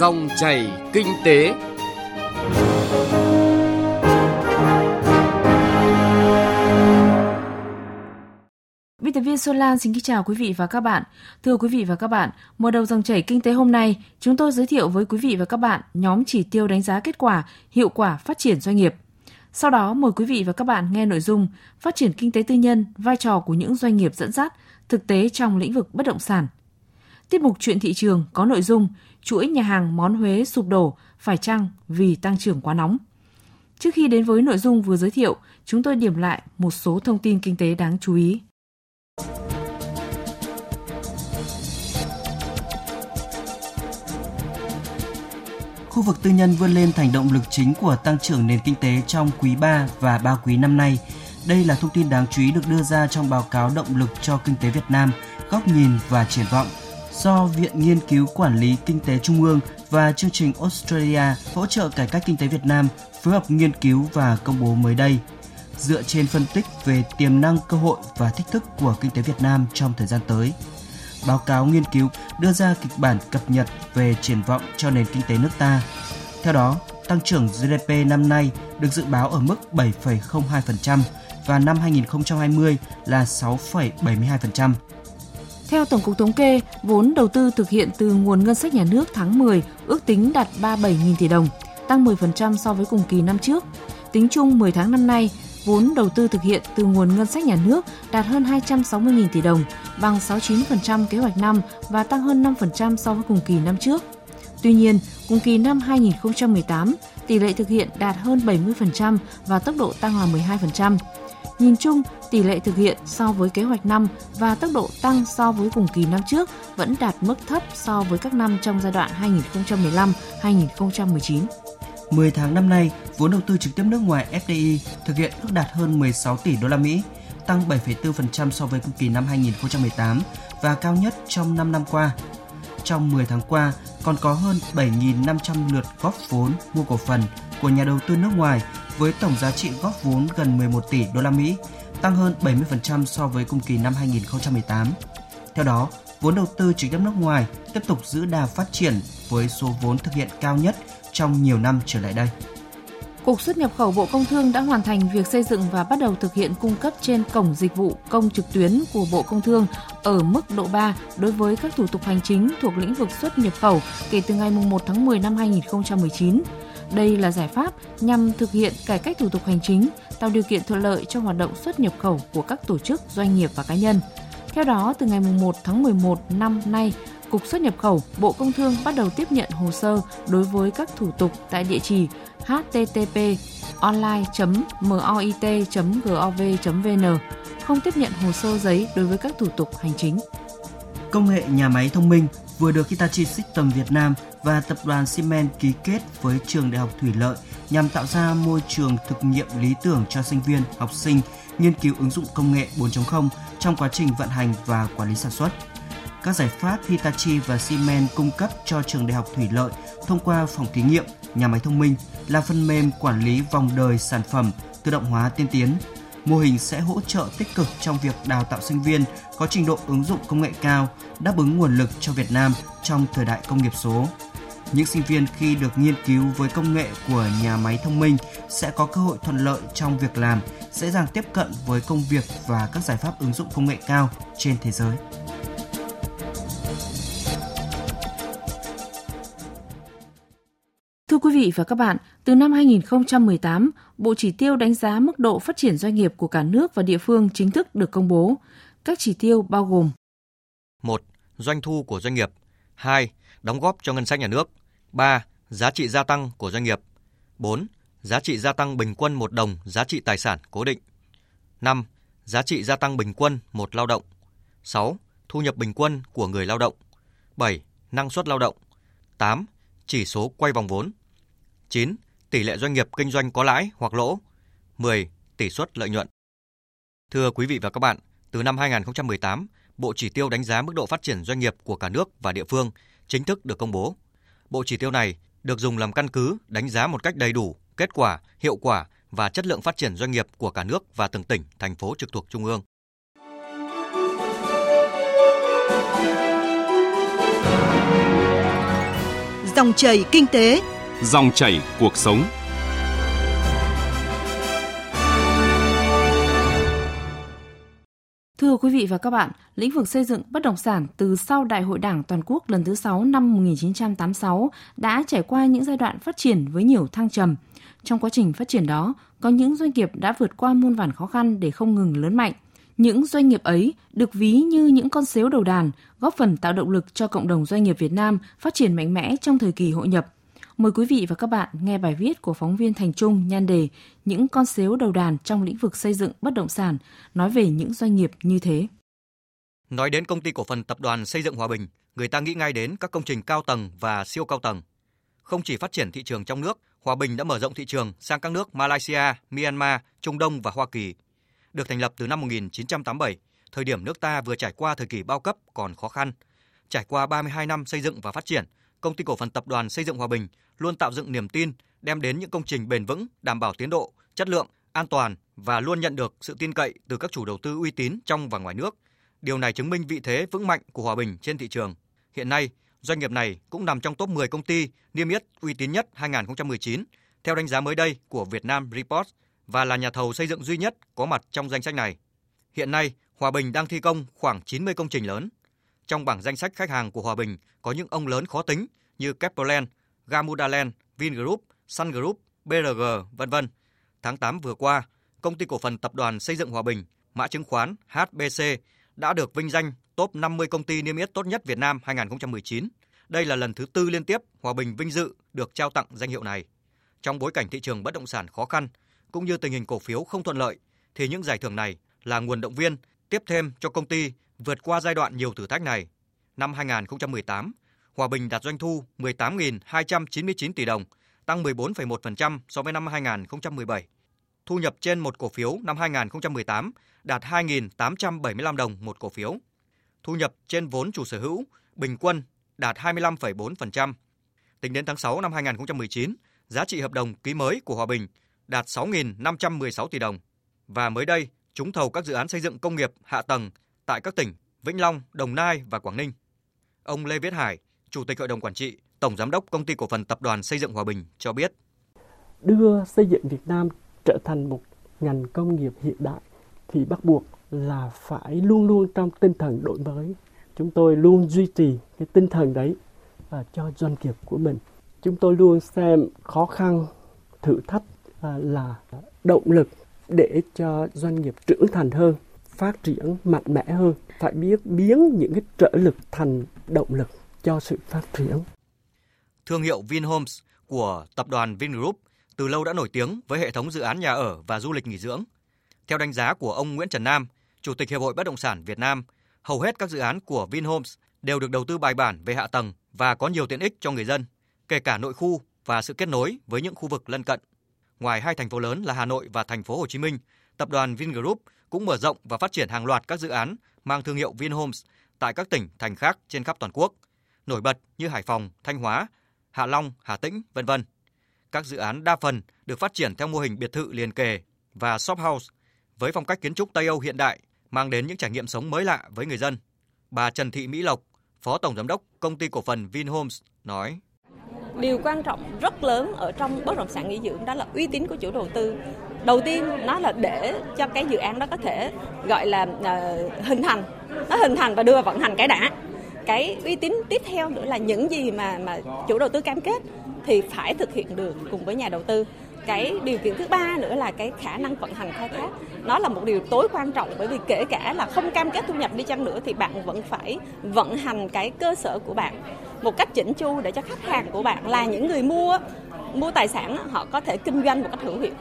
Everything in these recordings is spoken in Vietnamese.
Dòng chảy kinh tế. Biên tập viên Xuân Lan xin kính chào quý vị và các bạn. Thưa quý vị và các bạn, mở đầu dòng chảy kinh tế hôm nay, chúng tôi giới thiệu với quý vị và các bạn nhóm chỉ tiêu đánh giá kết quả, hiệu quả phát triển doanh nghiệp. Sau đó mời quý vị và các bạn nghe nội dung phát triển kinh tế tư nhân, vai trò của những doanh nghiệp dẫn dắt, thực tế trong lĩnh vực bất động sản. Tiết mục chuyện thị trường có nội dung chuỗi nhà hàng món Huế sụp đổ phải chăng vì tăng trưởng quá nóng. Trước khi đến với nội dung vừa giới thiệu, chúng tôi điểm lại một số thông tin kinh tế đáng chú ý. Khu vực tư nhân vươn lên thành động lực chính của tăng trưởng nền kinh tế trong quý 3 và 3 quý năm nay. Đây là thông tin đáng chú ý được đưa ra trong báo cáo động lực cho kinh tế Việt Nam, góc nhìn và triển vọng do Viện Nghiên cứu Quản lý Kinh tế Trung ương và chương trình Australia hỗ trợ cải cách kinh tế Việt Nam phối hợp nghiên cứu và công bố mới đây. Dựa trên phân tích về tiềm năng, cơ hội và thách thức của kinh tế Việt Nam trong thời gian tới, báo cáo nghiên cứu đưa ra kịch bản cập nhật về triển vọng cho nền kinh tế nước ta. Theo đó, tăng trưởng GDP năm nay được dự báo ở mức 7,02% và năm 2020 là 6,72%. Theo Tổng cục Thống kê, vốn đầu tư thực hiện từ nguồn ngân sách nhà nước tháng 10 ước tính đạt 37.000 tỷ đồng, tăng 10% so với cùng kỳ năm trước. Tính chung 10 tháng năm nay, vốn đầu tư thực hiện từ nguồn ngân sách nhà nước đạt hơn 260.000 tỷ đồng, bằng 69% kế hoạch năm và tăng hơn 5% so với cùng kỳ năm trước. Tuy nhiên, cùng kỳ năm 2018, tỷ lệ thực hiện đạt hơn 70% và tốc độ tăng là 12%. Nhìn chung, tỷ lệ thực hiện so với kế hoạch năm và tốc độ tăng so với cùng kỳ năm trước vẫn đạt mức thấp so với các năm trong giai đoạn 2015-2019. 10 tháng năm nay, vốn đầu tư trực tiếp nước ngoài FDI thực hiện ước đạt hơn 16 tỷ đô la Mỹ, tăng 7,4% so với cùng kỳ năm 2018 và cao nhất trong 5 năm qua. Trong 10 tháng qua, còn có hơn 7.500 lượt góp vốn mua cổ phần của nhà đầu tư nước ngoài với tổng giá trị góp vốn gần 11 tỷ đô la Mỹ, tăng hơn 70% so với cùng kỳ năm 2018. Theo đó, vốn đầu tư trực tiếp nước ngoài tiếp tục giữ đà phát triển với số vốn thực hiện cao nhất trong nhiều năm trở lại đây. Cục xuất nhập khẩu Bộ Công Thương đã hoàn thành việc xây dựng và bắt đầu thực hiện cung cấp trên cổng dịch vụ công trực tuyến của Bộ Công Thương ở mức độ 3 đối với các thủ tục hành chính thuộc lĩnh vực xuất nhập khẩu kể từ ngày 1 tháng 10 năm 2019. Đây là giải pháp nhằm thực hiện cải cách thủ tục hành chính, tạo điều kiện thuận lợi cho hoạt động xuất nhập khẩu của các tổ chức, doanh nghiệp và cá nhân. Theo đó, từ ngày 1 tháng 11 năm nay, Cục xuất nhập khẩu, Bộ Công Thương bắt đầu tiếp nhận hồ sơ đối với các thủ tục tại địa chỉ http online.moit.gov.vn, không tiếp nhận hồ sơ giấy đối với các thủ tục hành chính. Công nghệ nhà máy thông minh vừa được Hitachi System Việt Nam và tập đoàn Siemens ký kết với trường Đại học Thủy Lợi nhằm tạo ra môi trường thực nghiệm lý tưởng cho sinh viên, học sinh nghiên cứu ứng dụng công nghệ 4.0 trong quá trình vận hành và quản lý sản xuất. Các giải pháp Hitachi và Siemens cung cấp cho trường Đại học Thủy Lợi thông qua phòng thí nghiệm, nhà máy thông minh là phần mềm quản lý vòng đời sản phẩm tự động hóa tiên tiến. Mô hình sẽ hỗ trợ tích cực trong việc đào tạo sinh viên có trình độ ứng dụng công nghệ cao, đáp ứng nguồn lực cho Việt Nam trong thời đại công nghiệp số. Những sinh viên khi được nghiên cứu với công nghệ của nhà máy thông minh sẽ có cơ hội thuận lợi trong việc làm, dễ dàng tiếp cận với công việc và các giải pháp ứng dụng công nghệ cao trên thế giới. Vị và các bạn, từ năm 2018, Bộ Chỉ tiêu đánh giá mức độ phát triển doanh nghiệp của cả nước và địa phương chính thức được công bố. Các chỉ tiêu bao gồm 1. Doanh thu của doanh nghiệp 2. Đóng góp cho ngân sách nhà nước 3. Giá trị gia tăng của doanh nghiệp 4. Giá trị gia tăng bình quân một đồng giá trị tài sản cố định 5. Giá trị gia tăng bình quân một lao động 6. Thu nhập bình quân của người lao động 7. Năng suất lao động 8 chỉ số quay vòng vốn. 9. Tỷ lệ doanh nghiệp kinh doanh có lãi hoặc lỗ. 10. Tỷ suất lợi nhuận. Thưa quý vị và các bạn, từ năm 2018, Bộ Chỉ tiêu đánh giá mức độ phát triển doanh nghiệp của cả nước và địa phương chính thức được công bố. Bộ chỉ tiêu này được dùng làm căn cứ đánh giá một cách đầy đủ kết quả, hiệu quả và chất lượng phát triển doanh nghiệp của cả nước và từng tỉnh, thành phố trực thuộc Trung ương. Dòng chảy kinh tế, dòng chảy cuộc sống. Thưa quý vị và các bạn, lĩnh vực xây dựng bất động sản từ sau Đại hội Đảng toàn quốc lần thứ 6 năm 1986 đã trải qua những giai đoạn phát triển với nhiều thăng trầm. Trong quá trình phát triển đó, có những doanh nghiệp đã vượt qua muôn vàn khó khăn để không ngừng lớn mạnh. Những doanh nghiệp ấy được ví như những con sếu đầu đàn, góp phần tạo động lực cho cộng đồng doanh nghiệp Việt Nam phát triển mạnh mẽ trong thời kỳ hội nhập. Mời quý vị và các bạn nghe bài viết của phóng viên Thành Trung nhan đề Những con sếu đầu đàn trong lĩnh vực xây dựng bất động sản, nói về những doanh nghiệp như thế. Nói đến công ty cổ phần tập đoàn xây dựng Hòa Bình, người ta nghĩ ngay đến các công trình cao tầng và siêu cao tầng. Không chỉ phát triển thị trường trong nước, Hòa Bình đã mở rộng thị trường sang các nước Malaysia, Myanmar, Trung Đông và Hoa Kỳ. Được thành lập từ năm 1987, thời điểm nước ta vừa trải qua thời kỳ bao cấp còn khó khăn. Trải qua 32 năm xây dựng và phát triển, công ty cổ phần tập đoàn xây dựng Hòa Bình luôn tạo dựng niềm tin, đem đến những công trình bền vững, đảm bảo tiến độ, chất lượng, an toàn và luôn nhận được sự tin cậy từ các chủ đầu tư uy tín trong và ngoài nước. Điều này chứng minh vị thế vững mạnh của Hòa Bình trên thị trường. Hiện nay, doanh nghiệp này cũng nằm trong top 10 công ty niêm yết uy tín nhất 2019 theo đánh giá mới đây của Vietnam Report và là nhà thầu xây dựng duy nhất có mặt trong danh sách này. Hiện nay, Hòa Bình đang thi công khoảng 90 công trình lớn. Trong bảng danh sách khách hàng của Hòa Bình có những ông lớn khó tính như Keppelland, Gamudaland, Vingroup, Sun Group, BRG, vân vân. Tháng 8 vừa qua, công ty cổ phần tập đoàn xây dựng Hòa Bình, mã chứng khoán HBC đã được vinh danh top 50 công ty niêm yết tốt nhất Việt Nam 2019. Đây là lần thứ tư liên tiếp Hòa Bình vinh dự được trao tặng danh hiệu này. Trong bối cảnh thị trường bất động sản khó khăn cũng như tình hình cổ phiếu không thuận lợi thì những giải thưởng này là nguồn động viên tiếp thêm cho công ty vượt qua giai đoạn nhiều thử thách này. Năm 2018, Hòa Bình đạt doanh thu 18.299 tỷ đồng, tăng 14,1% so với năm 2017. Thu nhập trên một cổ phiếu năm 2018 đạt 2.875 đồng một cổ phiếu. Thu nhập trên vốn chủ sở hữu bình quân đạt 25,4%. Tính đến tháng 6 năm 2019, giá trị hợp đồng ký mới của Hòa Bình đạt 6.516 tỷ đồng. Và mới đây, trúng thầu các dự án xây dựng công nghiệp hạ tầng tại các tỉnh Vĩnh Long, Đồng Nai và Quảng Ninh. Ông Lê Viết Hải, Chủ tịch Hội đồng Quản trị, Tổng Giám đốc Công ty Cổ phần Tập đoàn Xây dựng Hòa Bình cho biết. Đưa xây dựng Việt Nam trở thành một ngành công nghiệp hiện đại thì bắt buộc là phải luôn luôn trong tinh thần đổi mới. Chúng tôi luôn duy trì cái tinh thần đấy à, cho doanh nghiệp của mình. Chúng tôi luôn xem khó khăn, thử thách à, là động lực để cho doanh nghiệp trưởng thành hơn, phát triển mạnh mẽ hơn. Phải biết biến những cái trợ lực thành động lực cho sự phát triển. Thương hiệu Vinhomes của tập đoàn Vingroup từ lâu đã nổi tiếng với hệ thống dự án nhà ở và du lịch nghỉ dưỡng. Theo đánh giá của ông Nguyễn Trần Nam, Chủ tịch Hiệp hội Bất động sản Việt Nam, hầu hết các dự án của Vinhomes đều được đầu tư bài bản về hạ tầng và có nhiều tiện ích cho người dân, kể cả nội khu và sự kết nối với những khu vực lân cận. Ngoài hai thành phố lớn là Hà Nội và thành phố Hồ Chí Minh, tập đoàn Vingroup cũng mở rộng và phát triển hàng loạt các dự án mang thương hiệu Vinhomes tại các tỉnh thành khác trên khắp toàn quốc, nổi bật như Hải Phòng, Thanh Hóa, Hạ Long, Hà Tĩnh, vân vân. Các dự án đa phần được phát triển theo mô hình biệt thự liền kề và shop house với phong cách kiến trúc Tây Âu hiện đại, mang đến những trải nghiệm sống mới lạ với người dân. Bà Trần Thị Mỹ Lộc, Phó Tổng Giám đốc Công ty Cổ phần Vinhomes nói. Điều quan trọng rất lớn ở trong bất động sản nghỉ dưỡng đó là uy tín của chủ đầu tư. Đầu tiên nó là để cho cái dự án đó có thể gọi là uh, hình thành, nó hình thành và đưa vào vận hành cái đã. Cái uy tín tiếp theo nữa là những gì mà mà chủ đầu tư cam kết thì phải thực hiện được cùng với nhà đầu tư cái điều kiện thứ ba nữa là cái khả năng vận hành khai thác nó là một điều tối quan trọng bởi vì kể cả là không cam kết thu nhập đi chăng nữa thì bạn vẫn phải vận hành cái cơ sở của bạn một cách chỉnh chu để cho khách hàng của bạn là những người mua mua tài sản họ có thể kinh doanh một cách hữu hiệu.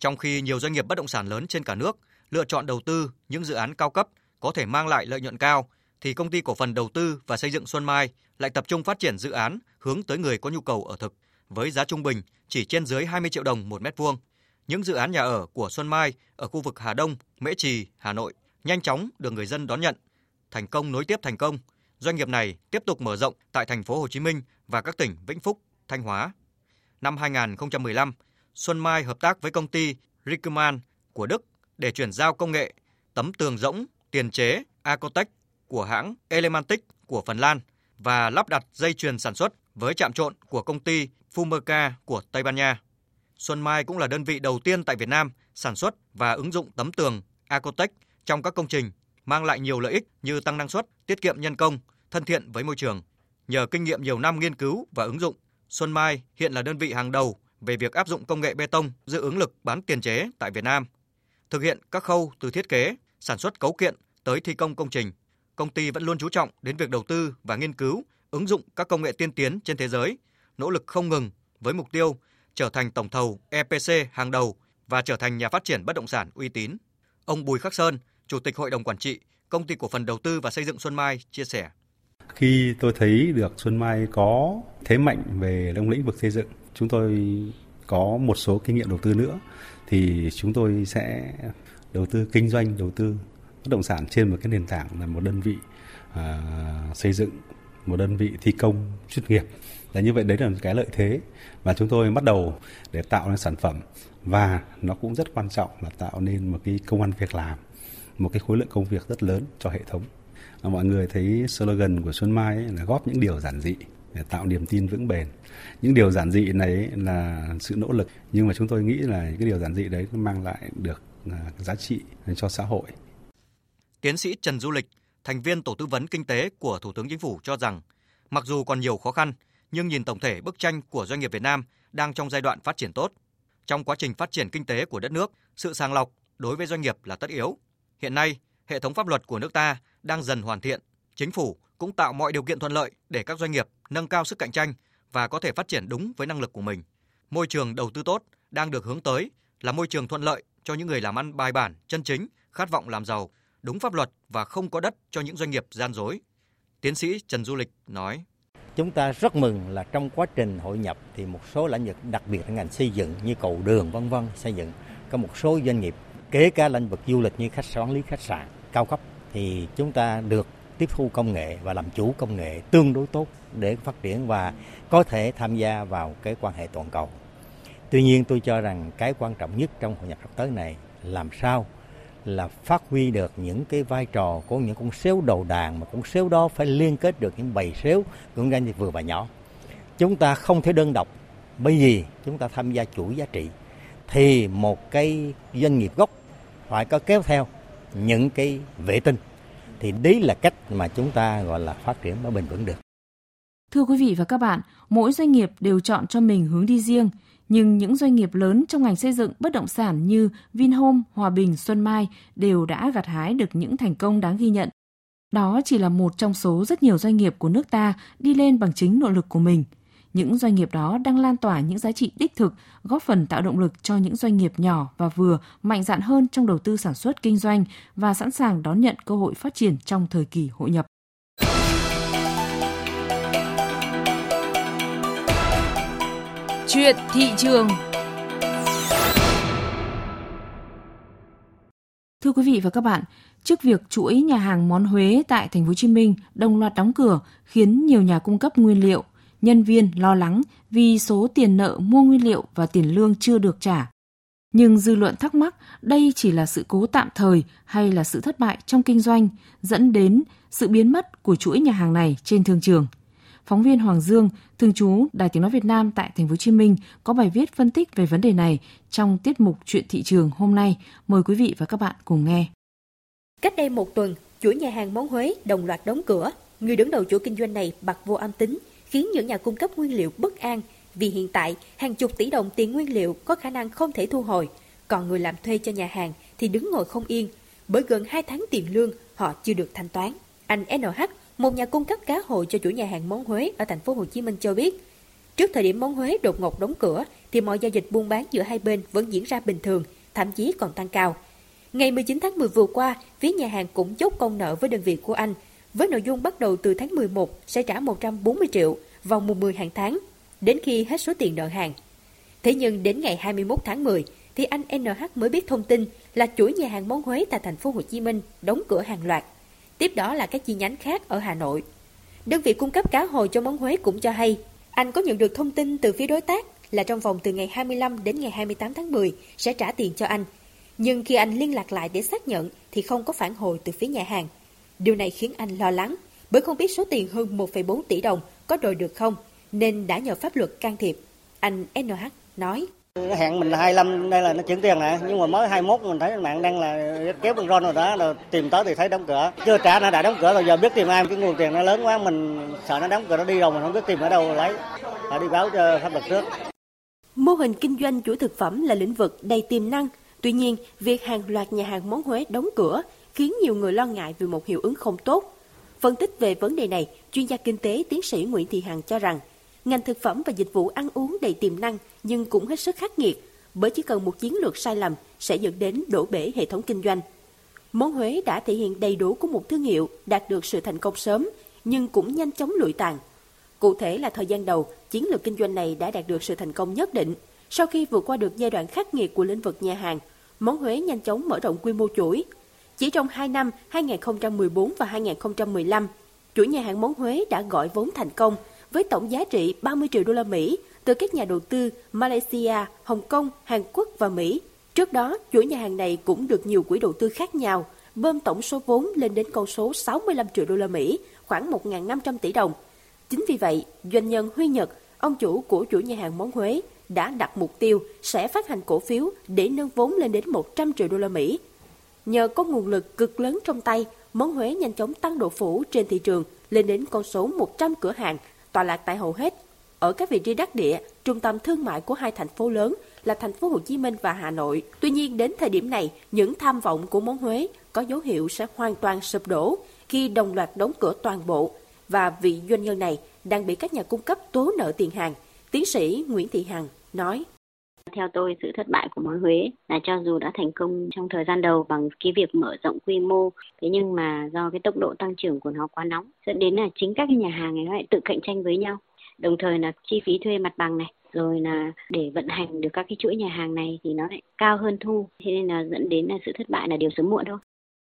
Trong khi nhiều doanh nghiệp bất động sản lớn trên cả nước lựa chọn đầu tư những dự án cao cấp có thể mang lại lợi nhuận cao thì công ty cổ phần đầu tư và xây dựng Xuân Mai lại tập trung phát triển dự án hướng tới người có nhu cầu ở thực với giá trung bình chỉ trên dưới 20 triệu đồng một mét vuông. Những dự án nhà ở của Xuân Mai ở khu vực Hà Đông, Mễ Trì, Hà Nội nhanh chóng được người dân đón nhận. Thành công nối tiếp thành công, doanh nghiệp này tiếp tục mở rộng tại thành phố Hồ Chí Minh và các tỉnh Vĩnh Phúc, Thanh Hóa. Năm 2015, Xuân Mai hợp tác với công ty Rickerman của Đức để chuyển giao công nghệ tấm tường rỗng tiền chế Acotech của hãng Elemantic của Phần Lan và lắp đặt dây chuyền sản xuất với chạm trộn của công ty Fumerca của Tây Ban Nha. Xuân Mai cũng là đơn vị đầu tiên tại Việt Nam sản xuất và ứng dụng tấm tường Acotech trong các công trình, mang lại nhiều lợi ích như tăng năng suất, tiết kiệm nhân công, thân thiện với môi trường. Nhờ kinh nghiệm nhiều năm nghiên cứu và ứng dụng, Xuân Mai hiện là đơn vị hàng đầu về việc áp dụng công nghệ bê tông giữ ứng lực bán tiền chế tại Việt Nam. Thực hiện các khâu từ thiết kế, sản xuất cấu kiện tới thi công công trình, công ty vẫn luôn chú trọng đến việc đầu tư và nghiên cứu, ứng dụng các công nghệ tiên tiến trên thế giới, nỗ lực không ngừng với mục tiêu trở thành tổng thầu EPC hàng đầu và trở thành nhà phát triển bất động sản uy tín. Ông Bùi Khắc Sơn, Chủ tịch Hội đồng Quản trị, Công ty Cổ phần Đầu tư và Xây dựng Xuân Mai chia sẻ. Khi tôi thấy được Xuân Mai có thế mạnh về trong lĩnh vực xây dựng, chúng tôi có một số kinh nghiệm đầu tư nữa thì chúng tôi sẽ đầu tư kinh doanh, đầu tư bất động sản trên một cái nền tảng là một đơn vị à, xây dựng, một đơn vị thi công chuyên nghiệp. Là như vậy đấy là cái lợi thế mà chúng tôi bắt đầu để tạo ra sản phẩm và nó cũng rất quan trọng là tạo nên một cái công an việc làm, một cái khối lượng công việc rất lớn cho hệ thống. Mọi người thấy slogan của Xuân Mai là góp những điều giản dị để tạo niềm tin vững bền. Những điều giản dị này là sự nỗ lực nhưng mà chúng tôi nghĩ là cái điều giản dị đấy mang lại được à, giá trị cho xã hội. Tiến sĩ Trần Du Lịch, thành viên tổ tư vấn kinh tế của Thủ tướng Chính phủ cho rằng, mặc dù còn nhiều khó khăn, nhưng nhìn tổng thể bức tranh của doanh nghiệp Việt Nam đang trong giai đoạn phát triển tốt. Trong quá trình phát triển kinh tế của đất nước, sự sàng lọc đối với doanh nghiệp là tất yếu. Hiện nay, hệ thống pháp luật của nước ta đang dần hoàn thiện, chính phủ cũng tạo mọi điều kiện thuận lợi để các doanh nghiệp nâng cao sức cạnh tranh và có thể phát triển đúng với năng lực của mình. Môi trường đầu tư tốt đang được hướng tới là môi trường thuận lợi cho những người làm ăn bài bản, chân chính, khát vọng làm giàu, đúng pháp luật và không có đất cho những doanh nghiệp gian dối. Tiến sĩ Trần Du Lịch nói: Chúng ta rất mừng là trong quá trình hội nhập thì một số lĩnh vực đặc biệt là ngành xây dựng như cầu đường vân vân xây dựng có một số doanh nghiệp kể cả lĩnh vực du lịch như khách quản lý khách sạn cao cấp thì chúng ta được tiếp thu công nghệ và làm chủ công nghệ tương đối tốt để phát triển và có thể tham gia vào cái quan hệ toàn cầu. Tuy nhiên, tôi cho rằng cái quan trọng nhất trong hội nhập sắp tới này làm sao là phát huy được những cái vai trò của những con xéo đầu đàn mà con xéo đó phải liên kết được những bầy xéo của doanh nghiệp vừa và nhỏ. Chúng ta không thể đơn độc, bởi vì chúng ta tham gia chuỗi giá trị thì một cái doanh nghiệp gốc phải có kéo theo những cái vệ tinh thì đấy là cách mà chúng ta gọi là phát triển nó bền vững được. Thưa quý vị và các bạn, mỗi doanh nghiệp đều chọn cho mình hướng đi riêng, nhưng những doanh nghiệp lớn trong ngành xây dựng bất động sản như Vinhome, Hòa Bình, Xuân Mai đều đã gặt hái được những thành công đáng ghi nhận. Đó chỉ là một trong số rất nhiều doanh nghiệp của nước ta đi lên bằng chính nội lực của mình. Những doanh nghiệp đó đang lan tỏa những giá trị đích thực, góp phần tạo động lực cho những doanh nghiệp nhỏ và vừa mạnh dạn hơn trong đầu tư sản xuất kinh doanh và sẵn sàng đón nhận cơ hội phát triển trong thời kỳ hội nhập. Chuyện thị trường Thưa quý vị và các bạn, trước việc chuỗi nhà hàng món Huế tại thành phố Hồ Chí Minh đồng loạt đóng cửa khiến nhiều nhà cung cấp nguyên liệu, nhân viên lo lắng vì số tiền nợ mua nguyên liệu và tiền lương chưa được trả. Nhưng dư luận thắc mắc đây chỉ là sự cố tạm thời hay là sự thất bại trong kinh doanh dẫn đến sự biến mất của chuỗi nhà hàng này trên thương trường. Phóng viên Hoàng Dương, thường trú Đài Tiếng nói Việt Nam tại Thành phố Hồ Chí Minh có bài viết phân tích về vấn đề này trong tiết mục Chuyện thị trường hôm nay. Mời quý vị và các bạn cùng nghe. Cách đây một tuần, chuỗi nhà hàng món Huế đồng loạt đóng cửa. Người đứng đầu chuỗi kinh doanh này bật vô âm tính, khiến những nhà cung cấp nguyên liệu bất an vì hiện tại hàng chục tỷ đồng tiền nguyên liệu có khả năng không thể thu hồi, còn người làm thuê cho nhà hàng thì đứng ngồi không yên, bởi gần 2 tháng tiền lương họ chưa được thanh toán. Anh NH, một nhà cung cấp cá hồi cho chủ nhà hàng món Huế ở thành phố Hồ Chí Minh cho biết, trước thời điểm món Huế đột ngột đóng cửa thì mọi giao dịch buôn bán giữa hai bên vẫn diễn ra bình thường, thậm chí còn tăng cao. Ngày 19 tháng 10 vừa qua, phía nhà hàng cũng chốt công nợ với đơn vị của anh, với nội dung bắt đầu từ tháng 11 sẽ trả 140 triệu vào mùng 10 hàng tháng, đến khi hết số tiền nợ hàng. Thế nhưng đến ngày 21 tháng 10 thì anh NH mới biết thông tin là chuỗi nhà hàng món Huế tại thành phố Hồ Chí Minh đóng cửa hàng loạt. Tiếp đó là các chi nhánh khác ở Hà Nội. Đơn vị cung cấp cá hồi cho món Huế cũng cho hay, anh có nhận được thông tin từ phía đối tác là trong vòng từ ngày 25 đến ngày 28 tháng 10 sẽ trả tiền cho anh. Nhưng khi anh liên lạc lại để xác nhận thì không có phản hồi từ phía nhà hàng. Điều này khiến anh lo lắng bởi không biết số tiền hơn 1,4 tỷ đồng có đòi được không nên đã nhờ pháp luật can thiệp. Anh NH nói. Nó hẹn mình là 25 đây là nó chuyển tiền nè, nhưng mà mới 21 mình thấy mạng đang là kéo con ron rồi đó, rồi tìm tới thì thấy đóng cửa. Chưa trả nó đã đóng cửa rồi giờ biết tìm ai, cái nguồn tiền nó lớn quá mình sợ nó đóng cửa nó đi rồi mình không biết tìm ở đâu lấy. Phải đi báo cho pháp luật trước. Mô hình kinh doanh chuỗi thực phẩm là lĩnh vực đầy tiềm năng. Tuy nhiên, việc hàng loạt nhà hàng món Huế đóng cửa khiến nhiều người lo ngại về một hiệu ứng không tốt. Phân tích về vấn đề này, chuyên gia kinh tế tiến sĩ Nguyễn Thị Hằng cho rằng, ngành thực phẩm và dịch vụ ăn uống đầy tiềm năng nhưng cũng hết sức khắc nghiệt, bởi chỉ cần một chiến lược sai lầm sẽ dẫn đến đổ bể hệ thống kinh doanh. Món Huế đã thể hiện đầy đủ của một thương hiệu đạt được sự thành công sớm, nhưng cũng nhanh chóng lụi tàn. Cụ thể là thời gian đầu, chiến lược kinh doanh này đã đạt được sự thành công nhất định. Sau khi vượt qua được giai đoạn khắc nghiệt của lĩnh vực nhà hàng, món Huế nhanh chóng mở rộng quy mô chuỗi. Chỉ trong 2 năm 2014 và 2015, chuỗi nhà hàng món Huế đã gọi vốn thành công với tổng giá trị 30 triệu đô la Mỹ từ các nhà đầu tư Malaysia, Hồng Kông, Hàn Quốc và Mỹ. Trước đó, chuỗi nhà hàng này cũng được nhiều quỹ đầu tư khác nhau bơm tổng số vốn lên đến con số 65 triệu đô la Mỹ, khoảng 1.500 tỷ đồng. Chính vì vậy, doanh nhân Huy Nhật, ông chủ của chuỗi nhà hàng món Huế, đã đặt mục tiêu sẽ phát hành cổ phiếu để nâng vốn lên đến 100 triệu đô la Mỹ. Nhờ có nguồn lực cực lớn trong tay, món Huế nhanh chóng tăng độ phủ trên thị trường lên đến con số 100 cửa hàng, tọa lạc tại hầu hết ở các vị trí đắc địa, trung tâm thương mại của hai thành phố lớn là thành phố Hồ Chí Minh và Hà Nội. Tuy nhiên đến thời điểm này, những tham vọng của món Huế có dấu hiệu sẽ hoàn toàn sụp đổ khi đồng loạt đóng cửa toàn bộ và vị doanh nhân này đang bị các nhà cung cấp tố nợ tiền hàng. Tiến sĩ Nguyễn Thị Hằng nói. Theo tôi, sự thất bại của món Huế là cho dù đã thành công trong thời gian đầu bằng cái việc mở rộng quy mô, thế nhưng mà do cái tốc độ tăng trưởng của nó quá nóng, dẫn đến là chính các cái nhà hàng này nó lại tự cạnh tranh với nhau. Đồng thời là chi phí thuê mặt bằng này, rồi là để vận hành được các cái chuỗi nhà hàng này thì nó lại cao hơn thu, thế nên là dẫn đến là sự thất bại là điều sớm muộn thôi.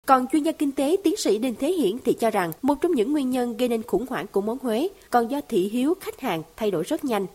Còn chuyên gia kinh tế tiến sĩ Đinh Thế Hiển thì cho rằng một trong những nguyên nhân gây nên khủng hoảng của món Huế còn do thị hiếu khách hàng thay đổi rất nhanh.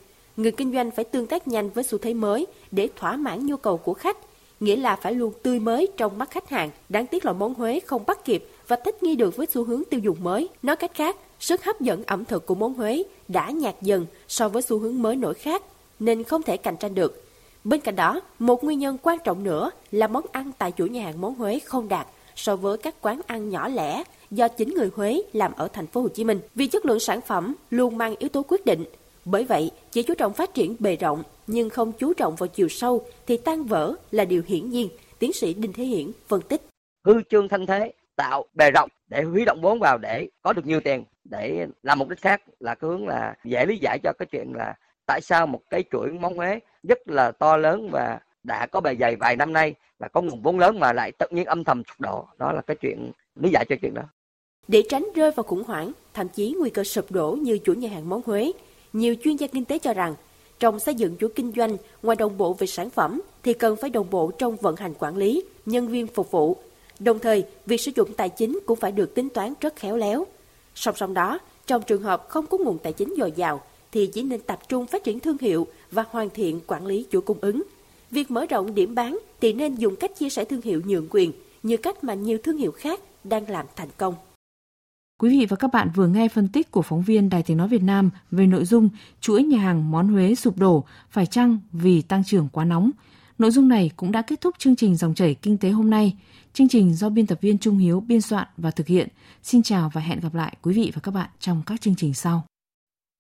Người kinh doanh phải tương tác nhanh với xu thế mới để thỏa mãn nhu cầu của khách, nghĩa là phải luôn tươi mới trong mắt khách hàng. Đáng tiếc là món Huế không bắt kịp và thích nghi được với xu hướng tiêu dùng mới. Nói cách khác, sức hấp dẫn ẩm thực của món Huế đã nhạt dần so với xu hướng mới nổi khác, nên không thể cạnh tranh được. Bên cạnh đó, một nguyên nhân quan trọng nữa là món ăn tại chủ nhà hàng món Huế không đạt so với các quán ăn nhỏ lẻ do chính người Huế làm ở thành phố Hồ Chí Minh. Vì chất lượng sản phẩm luôn mang yếu tố quyết định. Bởi vậy, chỉ chú trọng phát triển bề rộng nhưng không chú trọng vào chiều sâu thì tan vỡ là điều hiển nhiên, tiến sĩ Đinh Thế Hiển phân tích. Hư trương thanh thế, tạo bề rộng để huy động vốn vào để có được nhiều tiền để làm mục đích khác là cái hướng là dễ lý giải cho cái chuyện là tại sao một cái chuỗi món Huế rất là to lớn và đã có bề dày vài năm nay và có nguồn vốn lớn mà lại tự nhiên âm thầm sụp đổ đó là cái chuyện lý giải cho chuyện đó để tránh rơi vào khủng hoảng thậm chí nguy cơ sụp đổ như chuỗi nhà hàng món Huế nhiều chuyên gia kinh tế cho rằng, trong xây dựng chuỗi kinh doanh ngoài đồng bộ về sản phẩm thì cần phải đồng bộ trong vận hành quản lý, nhân viên phục vụ. Đồng thời, việc sử dụng tài chính cũng phải được tính toán rất khéo léo. Song song đó, trong trường hợp không có nguồn tài chính dồi dào thì chỉ nên tập trung phát triển thương hiệu và hoàn thiện quản lý chuỗi cung ứng. Việc mở rộng điểm bán thì nên dùng cách chia sẻ thương hiệu nhượng quyền như cách mà nhiều thương hiệu khác đang làm thành công. Quý vị và các bạn vừa nghe phân tích của phóng viên Đài Tiếng Nói Việt Nam về nội dung chuỗi nhà hàng món Huế sụp đổ, phải chăng vì tăng trưởng quá nóng. Nội dung này cũng đã kết thúc chương trình Dòng chảy Kinh tế hôm nay. Chương trình do biên tập viên Trung Hiếu biên soạn và thực hiện. Xin chào và hẹn gặp lại quý vị và các bạn trong các chương trình sau.